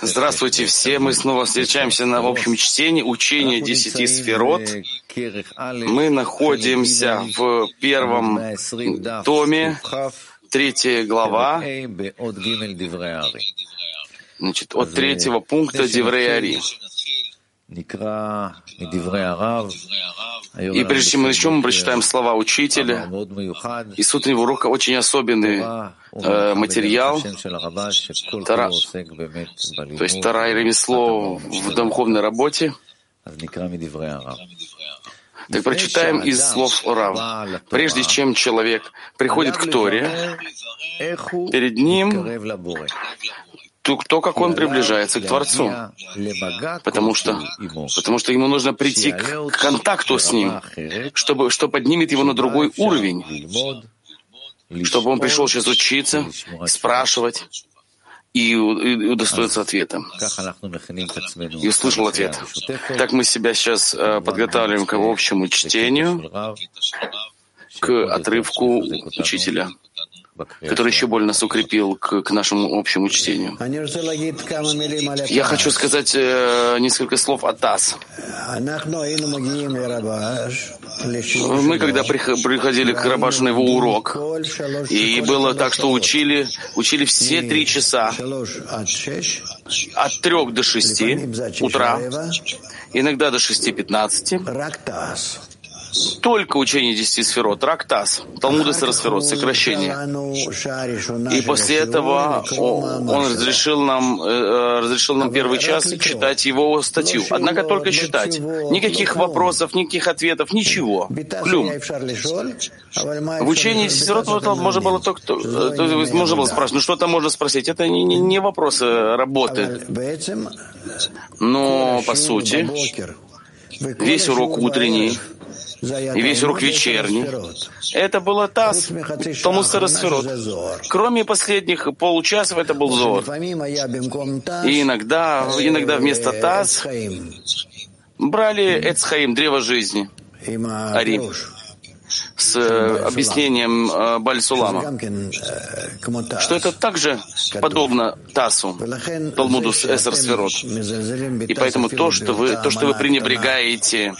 Здравствуйте все, мы снова встречаемся на общем чтении учения десяти сферот. Мы находимся в первом томе, третья глава, значит, от третьего пункта Диврей Ари. И прежде чем мы начнем, мы прочитаем слова учителя. И с утреннего урока очень особенный э, материал. Тара, то есть Тара и ремесло в духовной работе. Так прочитаем из слов Рав. Прежде чем человек приходит к Торе, перед ним то, как он приближается к Творцу. Потому что, потому что ему нужно прийти к контакту с ним, чтобы, что поднимет его на другой уровень, чтобы он пришел сейчас учиться, спрашивать и, удостоиться ответа. И услышал ответ. Так мы себя сейчас э, подготавливаем к общему чтению, к отрывку учителя который еще более нас укрепил к, к нашему общему чтению. Я хочу сказать э, несколько слов о ТАСС. Мы, когда приходили к Рабашу на его урок, и было так, что учили, учили все три часа, от трех до шести утра, иногда до шести пятнадцати, только учение десяти сферот, Рактас, Талмуда Сарасферот, сокращение. И после этого он разрешил нам, э, разрешил нам первый час читать его статью. Однако только читать. Никаких вопросов, никаких ответов, ничего. Клюм. В учении сферот можно было только, э, можно было спрашивать, ну что там можно спросить? Это не, не, вопросы работы. Но, по сути, весь урок утренний, и весь урок вечерний. Это было ТАСС, Талмуд Сарасферот. Кроме последних получасов это был Зор. И иногда, иногда вместо ТАСС брали Эцхаим, древо жизни, Ари с э, объяснением э, Бальсулама, что это также подобно Тасу, Талмуду Эсер Сферот. И поэтому то, что вы, то, что вы пренебрегаете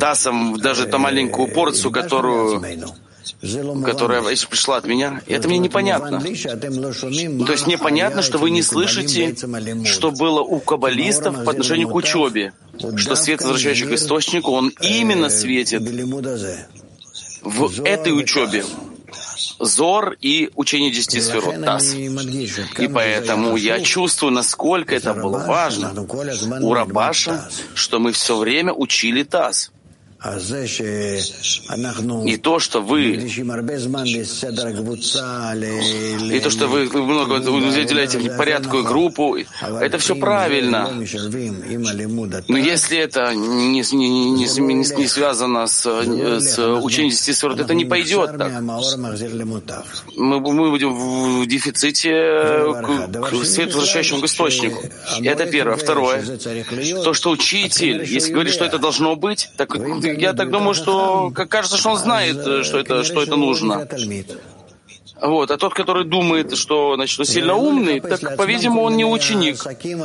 Тасом, даже ту маленькую порцию, которую которая пришла от меня, и это мне непонятно. То есть непонятно, что вы не слышите, что было у каббалистов по отношению к учебе, что свет, возвращающий к источнику, он именно светит в этой учебе. Зор и учение десяти сферот Тас. И поэтому я чувствую, насколько это было важно у Рабаша, что мы все время учили Тас. И то, что вы и то, что вы, много выделяете порядку и группу, это все правильно. Но если это не, не, не, не связано с, с сферот, это не пойдет так. Мы, мы будем в дефиците к, к свету, возвращающему к источнику. Это первое. Второе. То, что учитель, если говорит, что это должно быть, так я так думаю, что кажется, что он знает, э, что это, что это нужно. Вот. А тот, который думает, что значит, он сильно умный, так, по-видимому, он не ученик.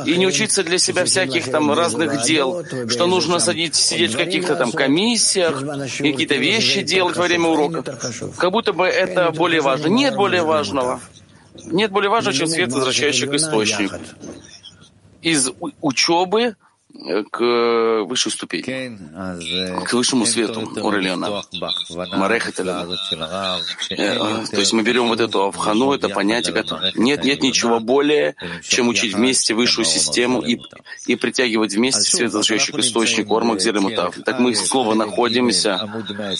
И не учиться для себя всяких там разных дел, что нужно сидеть, сидеть в каких-то там комиссиях, какие-то вещи делать во время урока. Как будто бы это более важно. Нет более важного. Нет более важного, чем свет, возвращающий к источнику. Из учебы к высшей ступени, к высшему свету Орелиона, Марехателя. То есть мы берем вот эту авхану, это понятие, нет, нет ничего более, чем учить вместе высшую систему и, и притягивать вместе свет, возвращающий к источнику Ормакзир и Так мы снова находимся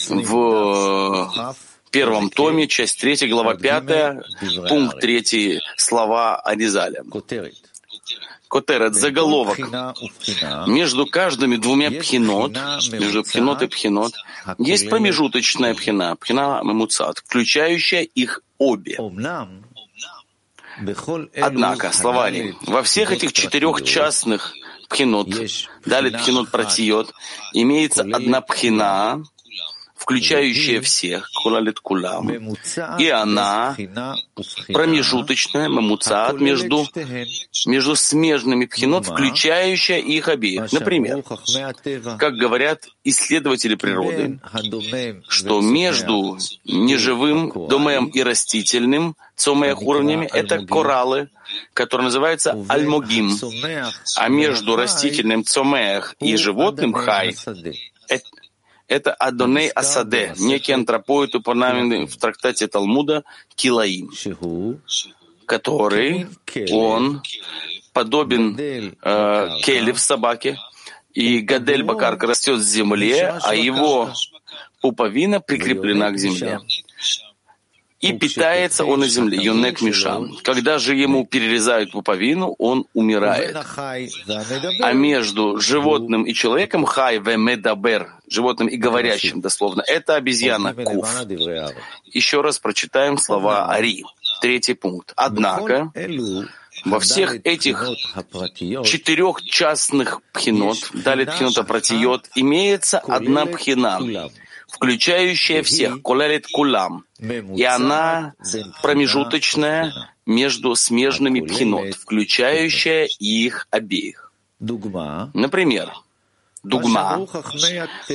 в первом томе, часть третья, глава пятая, пункт третий, слова Аризаля. Котерет, заголовок. Между каждыми двумя пхинот, между пхинот и пхинот, есть промежуточная пхина, пхина мемуцат, включающая их обе. Однако, словари, во всех этих четырех частных пхинот, далее пхинот протиот, имеется одна пхина, включающая всех, кулалит кулам, и она промежуточная, мамуцат, между, между смежными пхинот, включающая их обеих. Например, как говорят исследователи природы, что между неживым домем и растительным цомеях уровнями это кораллы, которые называются альмогим, а между растительным цомеях и животным хай это Адоней Асаде, некий антропоид, упомянутый в трактате Талмуда Килаим, который, он подобен э, келев собаке, и Гадель Бакарка растет в земле, а его пуповина прикреплена к земле и питается он на земле, юнек мишам. Когда же ему перерезают пуповину, он умирает. А между животным и человеком, хай ве медабер, животным и говорящим, дословно, это обезьяна, куф. Еще раз прочитаем слова Ари. Третий пункт. Однако, во всех этих четырех частных пхинот, далит пхинот апратиот, имеется одна пхина, включающая всех, колерит кулам, и она промежуточная между смежными пхинот, включающая их обеих. Например, дугма,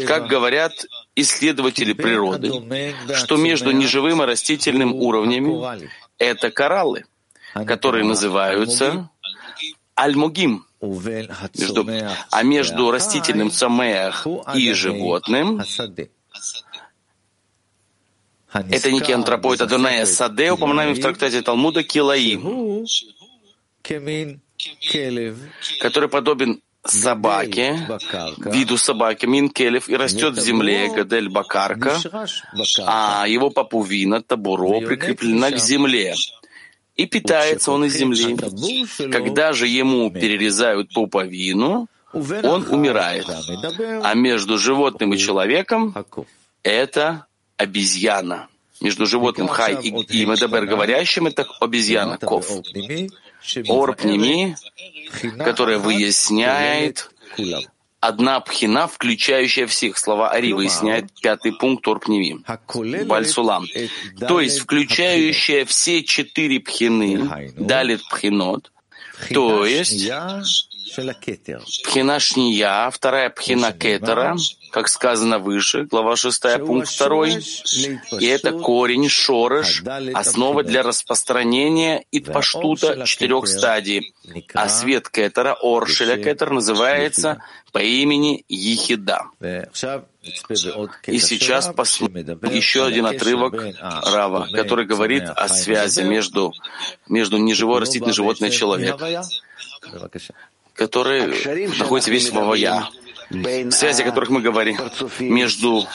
как говорят исследователи природы, что между неживым и растительным уровнями это кораллы, которые называются альмугим, между, а между растительным самеях и животным это некий антропоид Адоная Саде, упоминаемый в трактате Талмуда Килаим, который подобен собаке, виду собаки, минкелев, и растет в земле, гадель бакарка, а его папувина, табуро, прикреплена к земле. И питается он из земли. Когда же ему перерезают пуповину, он умирает. А между животным и человеком это обезьяна. Между животным хай и, и медабер говорящим это обезьяна, ков. Орпними, которая выясняет одна пхина, включающая всех. Слова Ари выясняет пятый пункт Орпними. Бальсулам. То есть включающая все четыре пхины, далит пхинот, то есть Пхина Шния, вторая пхина Кетера, как сказано выше, глава 6, пункт 2. И это корень, шорыш, основа для распространения и паштута четырех стадий. А свет Кетера, Оршеля Кетер, называется по имени Ехида. И сейчас посмотрим еще один отрывок Рава, который говорит о связи между, между неживой растительной животное и человек которые находятся весь в Авая, связи, о которых мы говорим между,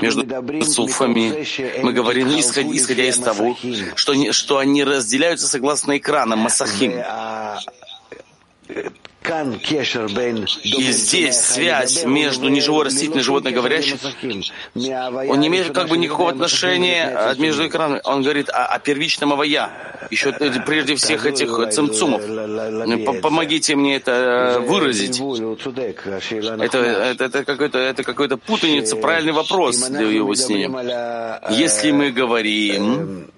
между суфами. Мы говорим, исходя, исходя из того, что, что они разделяются согласно экранам, масахим. И здесь связь между неживой растительной и животной говорящим, он не имеет как бы никакого отношения между экранами. Он говорит о, о первичном авая, еще прежде всех этих цимцумов. Помогите мне это выразить. Это, это, это какой-то это какой-то путаница, правильный вопрос для его с ним. Если мы говорим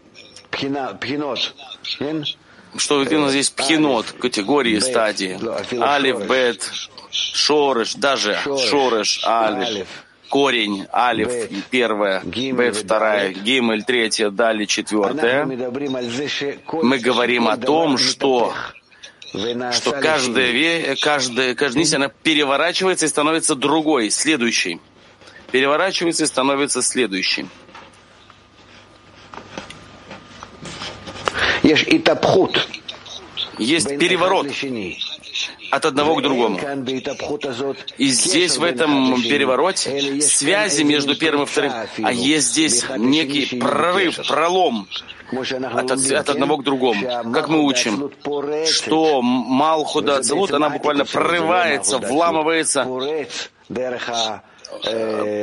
что у нас здесь пхинот, категории, стадии. Алиф, бет, шорыш, даже шорыш, алиф, корень, алиф, первая, бет, вторая, гимель, третья, далее четвертая. Мы говорим о том, что что каждая, каждая, каждая нить, она переворачивается и становится другой, следующей. Переворачивается и становится следующей. Есть переворот от одного к другому. И здесь, в этом перевороте, связи между первым и вторым, а есть здесь некий прорыв, пролом от, от одного к другому. Как мы учим, что Малхуда Ацелут, она буквально прорывается, вламывается.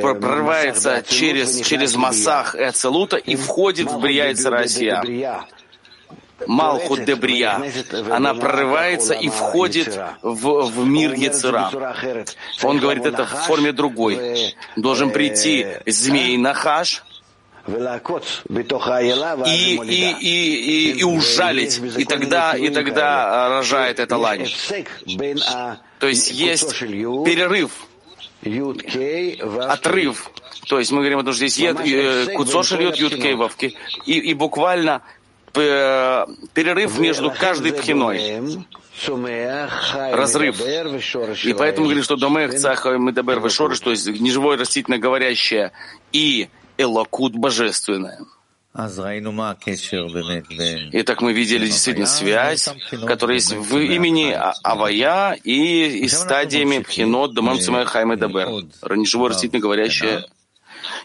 Прорывается через, через массах и Ацелута и входит в Брия и Россия. Малхут де Брия. Она прорывается и входит в, в мир Яцера. Он говорит это в форме другой. Должен прийти змей Нахаш, и, и, и, и, и ужалить, и тогда, и тогда рожает эта лань. То есть есть перерыв, отрыв. То есть мы говорим что здесь есть куцошель йод юткей вовки. И, и буквально э, перерыв между каждой пхиной разрыв. И поэтому говорим, что домех цаха медабер вешорыш, то есть неживое растительно говорящее и элокут божественное. Итак, мы видели действительно связь, которая есть в имени а- Авая и, и стадиями Пхинот Дамам Хайме Дабер, неживое растительно говорящее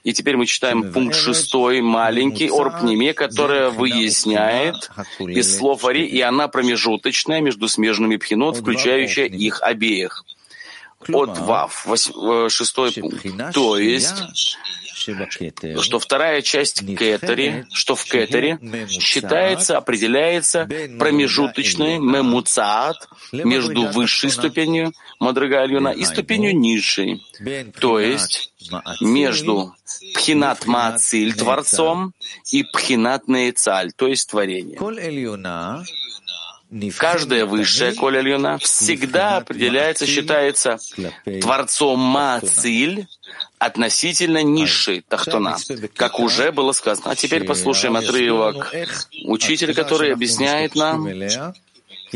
и теперь мы читаем пункт шестой, маленький, Орпниме, которая выясняет из слов Ари, и она промежуточная между смежными пхинот, включающая их обеих. От Вав, э, шестой пункт. То есть, что вторая часть кетери, что в кетере считается, определяется промежуточной мемуцаат между высшей ступенью Мадрага и ступенью низшей, то есть между Пхинат Маациль, Творцом, и Пхинат Нейцаль, то есть творением. Каждая высшая коля льюна всегда определяется, считается Творцом Маациль относительно низшей Тахтона, как уже было сказано. А теперь послушаем отрывок учителя, который объясняет нам,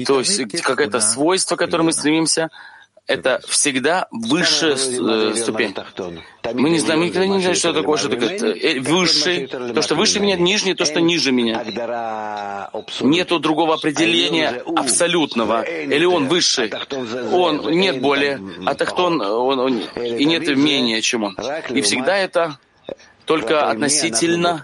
то есть как это свойство, к которому мы стремимся, это всегда высшая э, ступень. Мы не знаем, никогда не знаем, что такое, что такое э, высший, то, что выше меня, нижний, то, что ниже меня. Нету другого определения абсолютного. Или он высший, он нет более, а тахтон, он, он, и нет менее чему. И всегда это только относительно,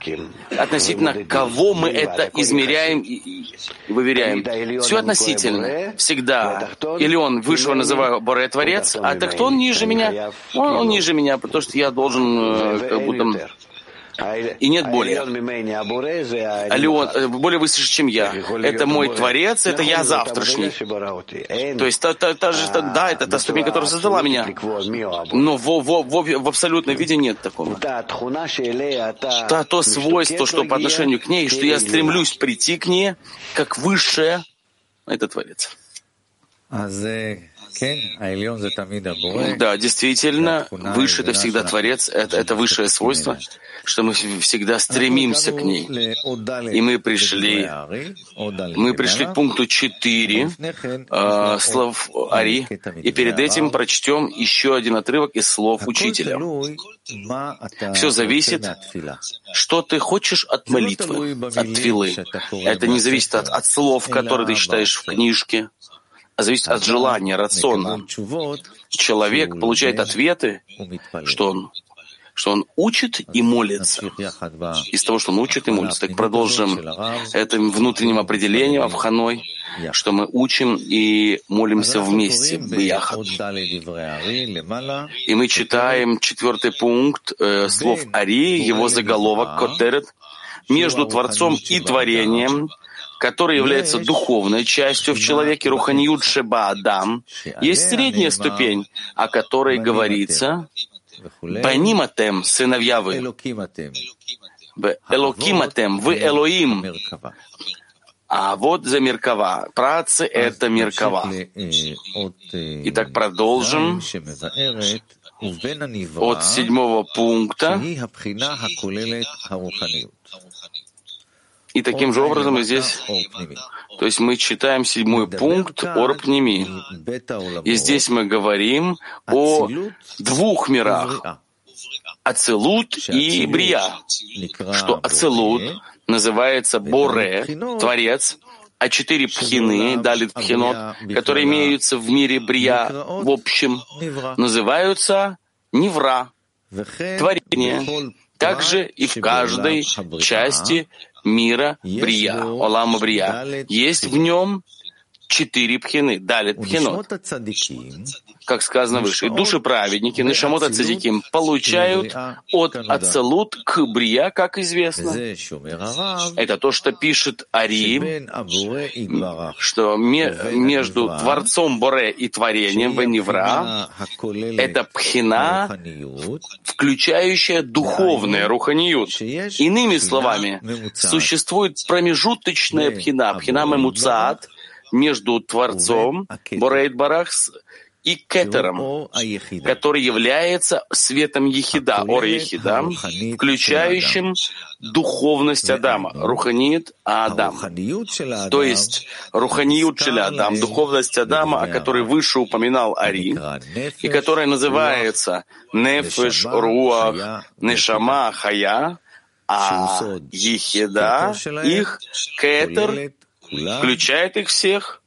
относительно кого мы это измеряем и выверяем. Все относительно, всегда. Или он высшего называю Боре Творец, а так кто он ниже меня? Он, он ниже меня, потому что я должен э, как будто и нет более. Алион, э, более высший, чем я. Это мой Творец, это я завтрашний. То есть, та, та, та же, та, да, это та ступень, которая создала меня. Но в, в, в, в абсолютном виде нет такого. Та, то свойство, что по отношению к ней, что я стремлюсь прийти к ней, как высшее, это Творец. Да, действительно, выше это всегда Творец, это, это высшее свойство, что мы всегда стремимся к ней. И мы пришли, мы пришли к пункту 4 э, слов Ари, и перед этим прочтем еще один отрывок из слов учителя. Все зависит, что ты хочешь от молитвы, от твилы. Это не зависит от, от слов, которые ты читаешь в книжке, а зависит от желания, рациона. Человек получает ответы, что он что он учит и молится. Из того, что он учит и молится. Так продолжим этим внутренним определением Авханой, что мы учим и молимся вместе, бияхат. И мы читаем четвертый пункт э, слов Ари, его заголовок Котерет, между Творцом и Творением, который является духовной частью в человеке Руханьют Шеба Адам, есть средняя ступень, о которой говорится «Баниматем, сыновья вы». Элокиматем, вы Элоим. А вот за Меркава. Працы — это Меркава. Итак, продолжим от седьмого пункта. И таким же образом и здесь, то есть мы читаем седьмой пункт Орпними. И здесь мы говорим о двух мирах. Ацелут и Брия. Что Ацелут называется Боре, Творец, а четыре пхины, далит пхинот, которые имеются в мире Брия в общем, называются Невра, творение. Также и в каждой части мира Брия, Олама Брия. Есть в нем четыре пхины, далит пхинот. Как сказано выше, и души праведники, Нишамот Цадиким, получают от Ацелут к Брия, как известно. Это то, что пишет Ари, что между Творцом Боре и творением Ваневра это пхина, включающая духовное руханиют. Иными словами, существует промежуточная пхина, пхина мемуцат, между Творцом, Борейт Барахс, и Кетером, который является светом Ехида, Ор Ехида, включающим духовность Адама, Руханиит Адам. То есть Руханиют Адам, духовность Адама, о которой выше упоминал Ари, и которая называется Нефеш Руах Нешама Хая, а Ехида, их Кетер, включает их всех,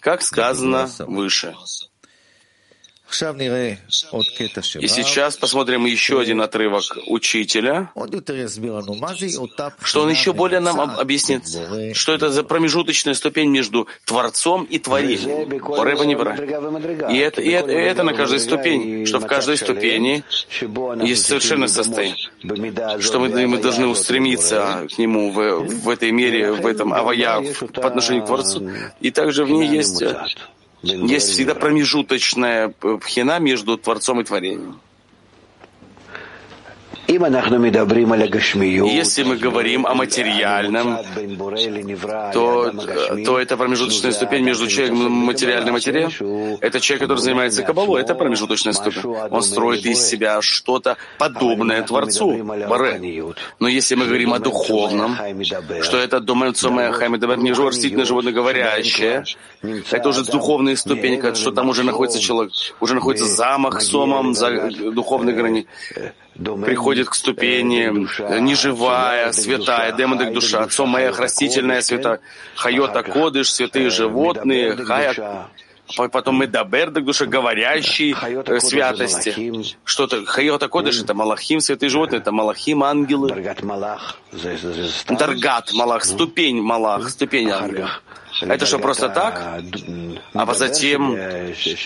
как сказано выше. И сейчас посмотрим еще один отрывок учителя, что он еще более нам объяснит, что это за промежуточная ступень между Творцом и Творением. И это, и это, и это на каждой ступени, что в каждой ступени есть совершенно состояние, что мы, мы должны устремиться к Нему в, в этой мере, в этом авая по отношению к Творцу, и также в ней есть есть всегда промежуточная пхина между Творцом и Творением. Если мы говорим о материальном, то, то это промежуточная ступень между человеком материальным и материей. Это человек, который занимается кабалой, это промежуточная ступень. Он строит из себя что-то подобное Творцу, Баре. Но если мы говорим о духовном, что это Домельцомея Хамидабер, не растительное животное говорящее, это уже духовная ступень, что там уже находится человек, уже находится замах сомом за духовной границей приходит к ступени неживая, святая, демондек душа, отцом моя растительная святая, хайота кодыш, святые животные, хая, потом מדבר דקדושה, говорящий э, святости. Что-то, חיות הקודש, это מלאכים, святые животные, это מלאכים, ангелы. דרגת מלאך, ступень מלאך, ступень ангела. Это что, просто так? А затем,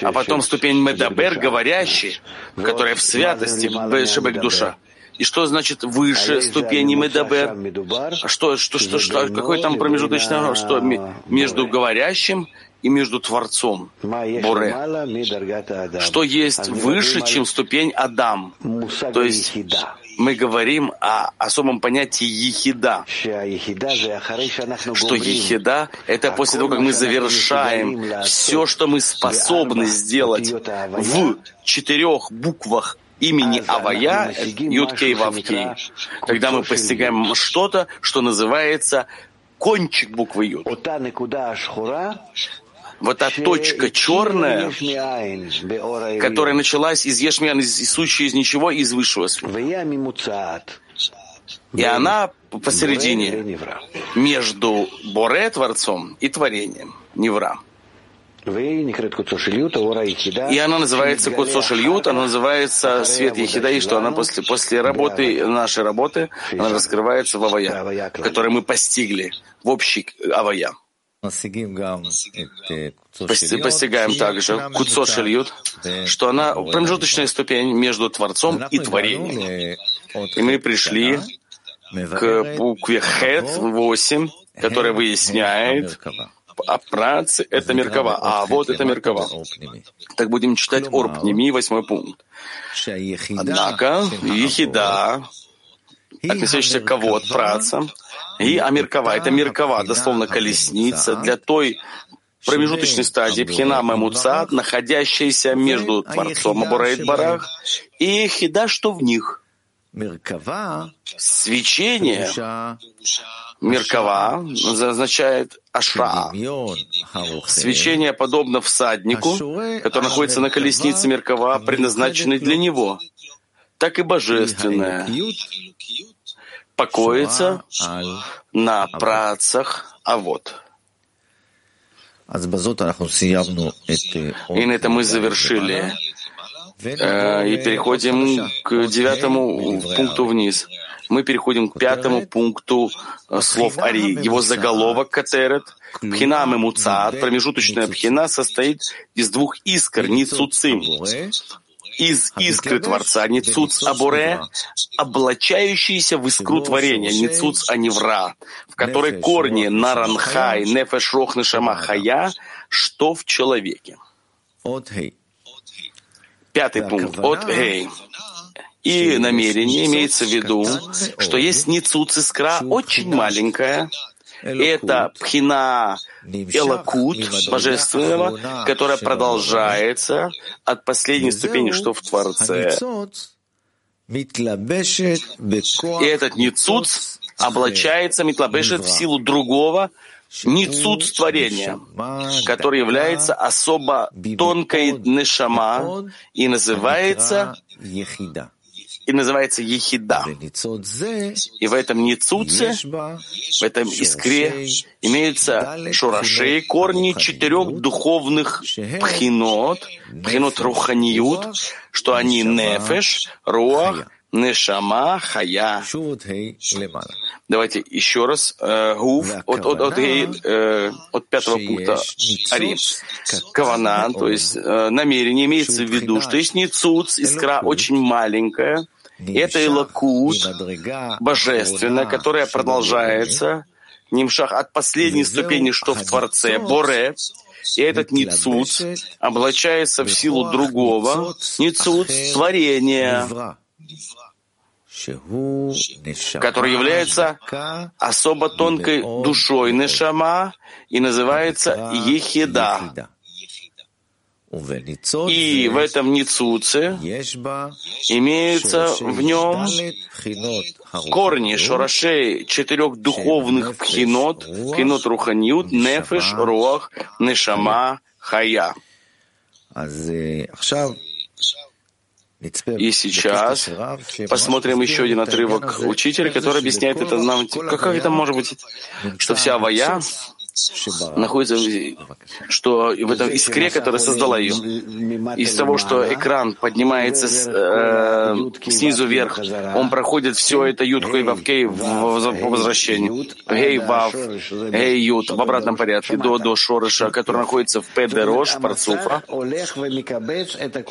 а потом ступень מדבר, говорящий, которая в святости, שבקדושה. И что значит выше ступени מדבר? Что, что, что, что, какой там промежуточный, что между говорящим и между Творцом? Боре, что есть выше, чем ступень Адам, то есть мы говорим о особом понятии ехида, что ехида — это после того, как мы завершаем все, что мы способны сделать в четырех буквах имени Авая, Юткей Вавкей, тогда мы постигаем что-то, что называется кончик буквы Юд вот та точка черная, которая началась из Ешмиан, исущая из ничего, из высшего света. И она посередине между Боре, Творцом, и творением, Невра. И она называется Куцошельют, она называется Свет Ехида, и что она после, после работы, нашей работы, она раскрывается в Авая, который мы постигли, в общий Авая. Постигаем также. Куцо Шельют, что она промежуточная ступень между Творцом и Творением. И мы пришли к букве Хет 8, которая выясняет, а працы — это Меркава, а вот это Меркава. Так будем читать Орпнеми, восьмой пункт. Однако, Ехида, относящаяся к кого-то, праца, и Амиркава, это Миркава, дословно колесница, для той промежуточной стадии Пхина Мемуцат, находящейся между Творцом Абурайт Барах и Хида, что в них. Свечение. Меркава означает Ашра. Свечение подобно всаднику, который находится на колеснице Меркава, предназначенной для него, так и божественное покоится на працах а вот. И на этом мы завершили э, и переходим к девятому пункту вниз. мы переходим к пятому пункту э, слов Ари. Его заголовок Катерет, Пхина Мемуцат, промежуточная пхина, состоит из двух искр, ницуцим, из искры Творца, ницуц абуре, облачающиеся в искру творения, ницуц анивра, в которой корни наранхай, нефеш рохнешама хая, что в человеке. Пятый пункт. От гей. И намерение имеется в виду, что есть ницуц искра очень маленькая, это пхина Элакут, божественного, которая продолжается от последней ступени, что в Творце. И этот ницуц облачается, митлабешет в силу другого, ницуц творения, который является особо тонкой нешама и называется и называется Ехида. И в этом Ницуце, в этом искре, имеются шурашей, корни четырех духовных пхинот, пхинот руханиют, что они нефеш, руах, Нешама, Хая. Давайте еще раз. Э, гуф от, от, от, э, от пятого пункта. Ари. Кавана, то есть э, намерение имеется в виду, что есть ницуц, искра очень маленькая, это Илакут, божественная, которая продолжается, Нимшах от последней ступени, что в Творце, Боре, и этот Ницуц облачается в силу другого, Ницуц творения, который является особо тонкой душой Нешама и называется Ехида. И в этом Ницуце имеются в нем корни шорашей четырех духовных пхинот, пхинот руханиют, нефеш, руах, нешама, хая. И сейчас посмотрим еще один отрывок учителя, который объясняет это нам. Как это может быть, что вся авая находится, что в этом искре, которая создала ее, из того, что экран поднимается с, э, снизу вверх, он проходит все это ютку и вавкей по возвращению. Гей вав, гей ют в обратном порядке. до до шорыша, который находится в педерош парцуфа.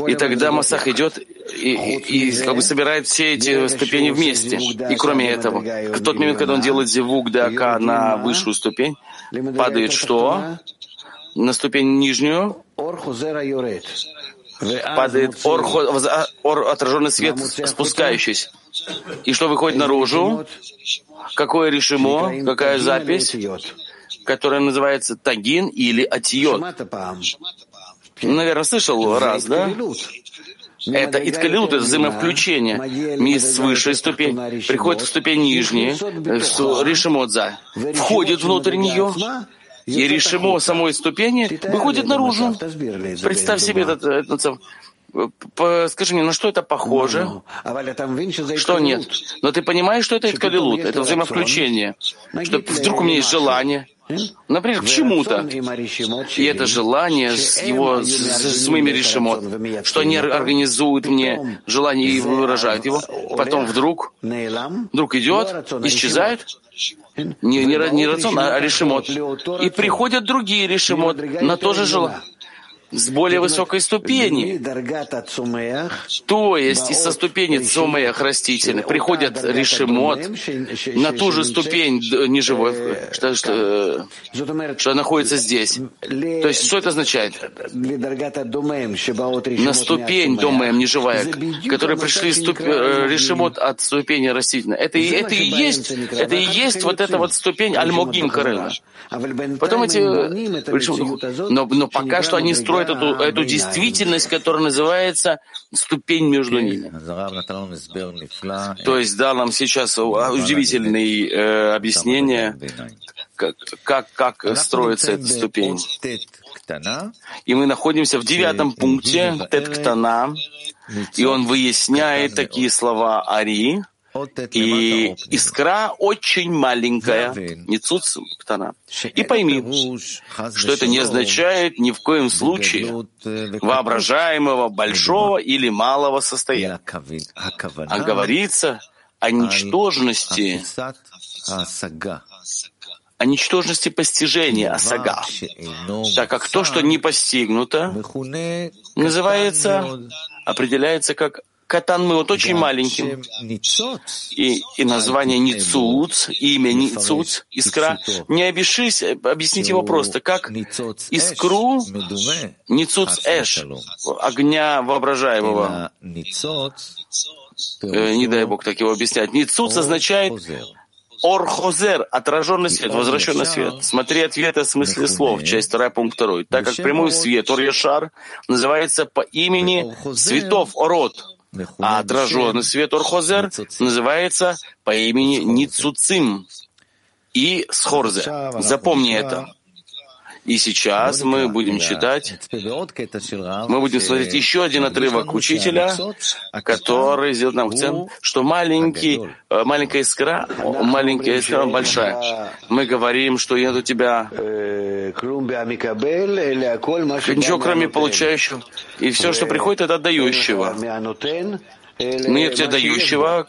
И тогда Масах идет и, и, и как бы собирает все эти ступени вместе. И кроме этого, в тот момент, когда он делает зевук дака на высшую ступень, падает что? На ступень нижнюю падает ор, ор, отраженный свет, спускающийся. И что выходит наружу? Какое решимо? Какая запись? Которая называется тагин или атиот. Наверное, слышал раз, да? Это иткалют, это взаимовключение. Мисс с высшей ступени приходит в ступень нижнюю, решимодза, входит внутрь нее, и решимо самой ступени выходит наружу. Представь себе этот, этот Скажи мне, на что это похоже? Что нет? Но ты понимаешь, что это иткалилут, это взаимовключение. Что вдруг у меня есть желание, Например, к чему-то. И это желание с его, с, с моими решимот, что они организуют мне желание и выражают его, потом вдруг, вдруг идет, исчезает, не, не, не рацион, а решимот. И приходят другие решимот на то же желание с более высокой ступени. То есть из со ступени цумеях растительных приходят решимот на ту же ступень неживой, что, что, что находится здесь. То есть что это означает? На ступень домем неживая, которые пришли ступ... Э, решимот от ступени растительной. Это, это и есть, это и есть вот эта вот ступень альмогим карына. Потом эти, но, но пока что они строят строит эту, эту действительность, которая называется ступень между ними. То есть дал нам сейчас удивительное э, объяснение, как, как, как строится эта ступень. И мы находимся в девятом пункте Тет-Ктана, и он выясняет такие слова Ари, и искра очень маленькая, не ктана. И пойми, что это не означает ни в коем случае воображаемого большого или малого состояния, а говорится о ничтожности, о ничтожности постижения, осага, так как то, что не постигнуто, называется, определяется как Катан мы вот очень маленьким. И, и название Ницуц, имя Ницуц, искра, не обещись, объясните его просто, как искру Ницуц Эш, огня воображаемого. Э, не дай Бог так его объяснять. Ницуц означает Орхозер, отраженный свет, возвращенный свет. Смотри ответы в смысле слов, часть 2, пункт 2. Так как прямой свет, Ор называется по имени светов Ород, а отраженный свет Орхозер называется по имени Ницуцим и Схорзе. Запомни это. И сейчас мы будем читать, мы будем смотреть еще один отрывок учителя, который сделает нам акцент, что маленький, э, маленькая искра, маленькая искра большая. Мы говорим, что нет у тебя. Ничего, кроме получающего. И все, что приходит, это отдающего. Нет тебя дающего,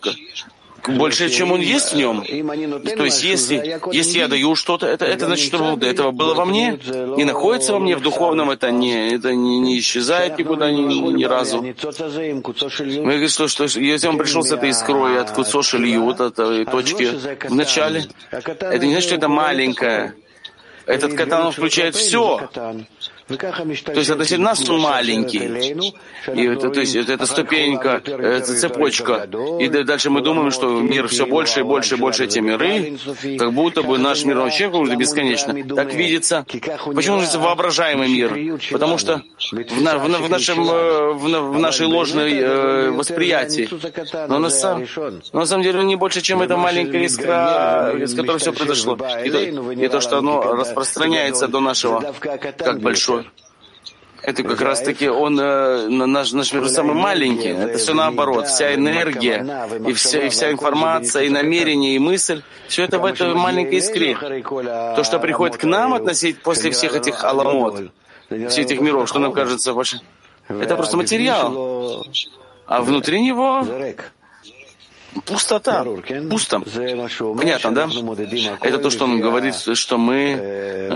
больше, чем он есть в нем. То есть, если, если я даю что-то, это, это значит, что этого было во мне, не находится во мне, в духовном это не, это не, не исчезает никуда ни, ни разу. Мы говорим, что, что если он пришел с этой искрой от куцош от этой точки в начале, это не значит, что это маленькое. Этот катан включает все. То есть относительно нас он маленький. И это, то есть это, это ступенька, это цепочка. И дальше мы думаем, что мир все больше и больше и больше эти миры, как будто бы наш мир вообще какой-то бесконечно. Так видится. Почему называется воображаемый мир? Потому что в, на, в, в, нашем, э, в, в нашей ложной э, восприятии. Но на, сам, но на самом деле не больше, чем эта маленькая искра, из которой все произошло. И то, и то, что оно распространяется до нашего, как это как раз таки он, э, наш, наш мир самый маленький. Это все наоборот. Вся энергия, и вся, и вся информация, и намерение, и мысль, все это в этой маленькой искре. То, что приходит к нам относить после всех этих аламот, всех этих миров, что нам кажется ваше, это просто материал. А внутри него пустота, пусто. Понятно, да? Это то, что он говорит, что мы, э,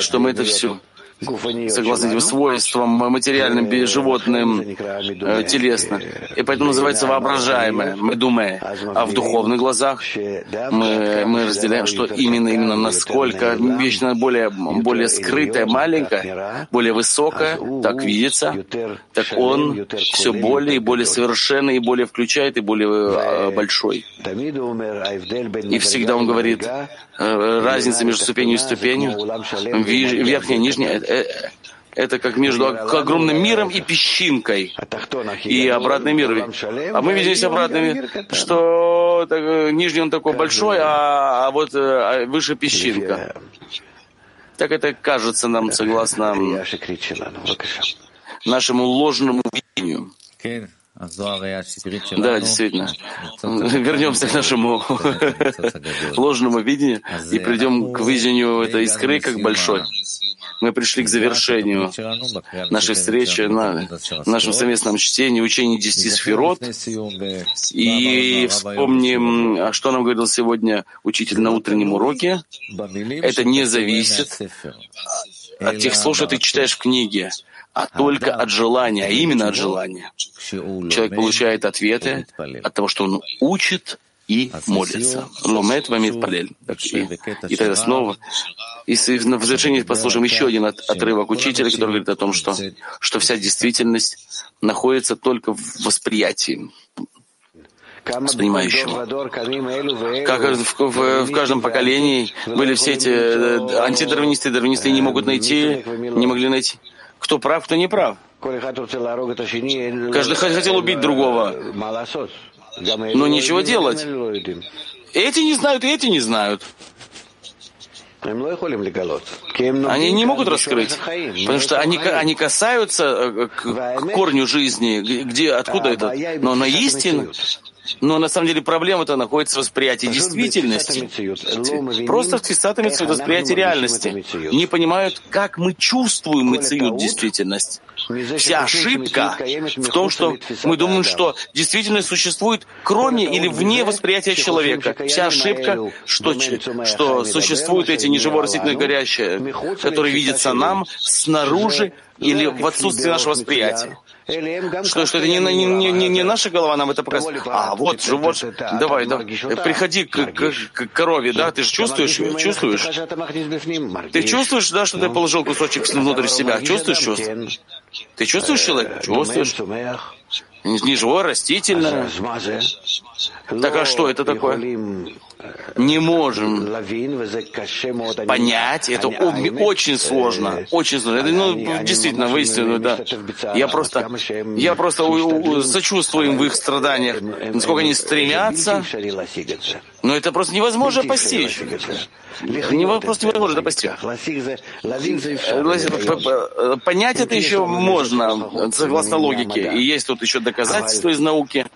что мы это все согласно этим свойствам материальным, животным, э, телесно. И поэтому называется воображаемое. Мы думаем, а в духовных глазах мы, мы разделяем, что именно, именно насколько вечно более, более скрытая, маленькая, более высокая, так видится, так он все более и более совершенный, и более включает, и более э, большой. И всегда он говорит, э, разница между ступенью и ступенью, верхняя и нижняя, Э, это как между огромным миром и песчинкой, и обратный мир. А мы видим здесь обратный мир, что так, э, нижний он такой большой, а, а вот э, а выше песчинка. Так это кажется нам, согласно нашему ложному видению. Да, действительно. Вернемся к нашему ложному видению и придем к видению этой искры как большой. Мы пришли к завершению нашей встречи на нашем совместном чтении учения десяти сферот. И вспомним, что нам говорил сегодня учитель на утреннем уроке. Это не зависит от тех слов, что ты читаешь в книге а только от желания, а именно от желания. Человек получает ответы от того, что он учит и молится. Ломет вамит палель. И тогда снова, и в завершении послушаем еще один отрывок учителя, который говорит о том, что, что вся действительность находится только в восприятии воспринимающего. Как в, в, в каждом поколении были все эти э, антидарвинисты, дарвинисты не могут найти, не могли найти кто прав, кто не прав. Каждый хотел убить другого. Но ничего делать. Эти не знают, и эти не знают. Они не могут раскрыть, потому что они, они касаются э, к, к корню жизни, где, откуда это. Но на истину, Но на самом деле проблема-то находится в восприятии действительности. Просто в тфисатами восприятие реальности. Не понимают, как мы чувствуем мециют действительность. Вся ошибка в том, что мы думаем, что действительность существует кроме или вне восприятия человека. Вся ошибка, что, что существуют эти неживо растительные горящие, которые видятся нам снаружи или в отсутствии нашего восприятия. Что, что это не, не, не, не наша голова нам это показывает. А, вот же, вот, давай, давай, приходи к, к, к корове, да, ты же чувствуешь, чувствуешь? Ты чувствуешь, да, что ты положил кусочек внутрь себя? Чувствуешь, чувствуешь? Ты чувствуешь человека? Чувствуешь? Не живое, растительное. Так а что это такое? Не можем понять, это очень сложно, очень сложно. Это, ну, действительно, воистину, да. Я просто, я просто сочувствую им в их страданиях, насколько они стремятся, но это просто невозможно постичь. Него просто невозможно это постичь. Понять это еще можно, согласно логике. И есть тут еще доказательства из науки.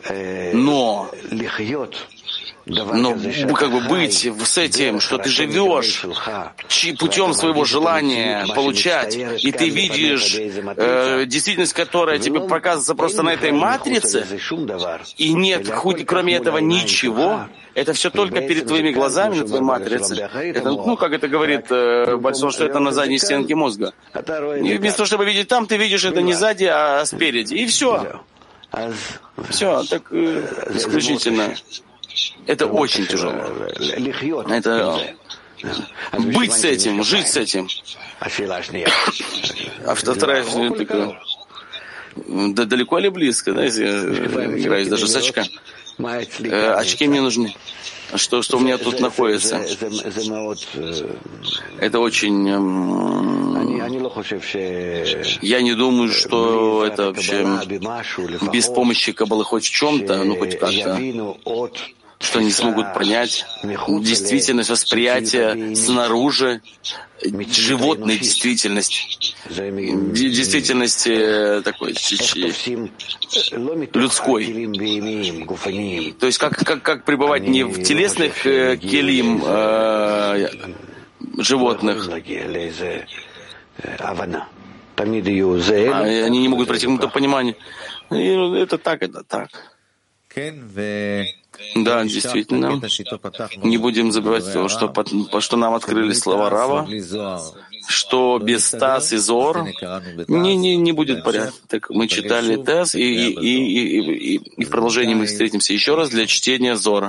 Но но как бы быть с этим, что ты живешь путем своего желания получать, и ты видишь э, действительность, которая тебе показывается просто на этой матрице, и нет, хоть, кроме этого, ничего, это все только перед твоими глазами, на твоей матрице. Это, ну, как это говорит э, Большой, что это на задней стенке мозга. И вместо того, чтобы видеть там, ты видишь это не сзади, а спереди. И все. Все, так э, исключительно. Это очень тяжело. Это быть с этим, жить с этим. А вторая такая, да далеко или близко, да, если я играюсь даже с очка. Э, очки мне нужны. Что, что у меня тут находится? Это очень... Я не думаю, что это вообще без помощи Кабалы хоть в чем-то, ну хоть как-то что они смогут понять действительность восприятия снаружи животной действительности, действительности э, такой людской. То есть как, как, как пребывать не в телесных э, келим э, животных, а они не могут пройти к пониманию. Это так, это так. Да, действительно. Не будем забывать того, что, что нам открыли слова Рава, что без Таз и Зор не, не, не будет порядка. Мы читали Таз, и, и, и, и, и в продолжении мы встретимся еще раз для чтения Зора.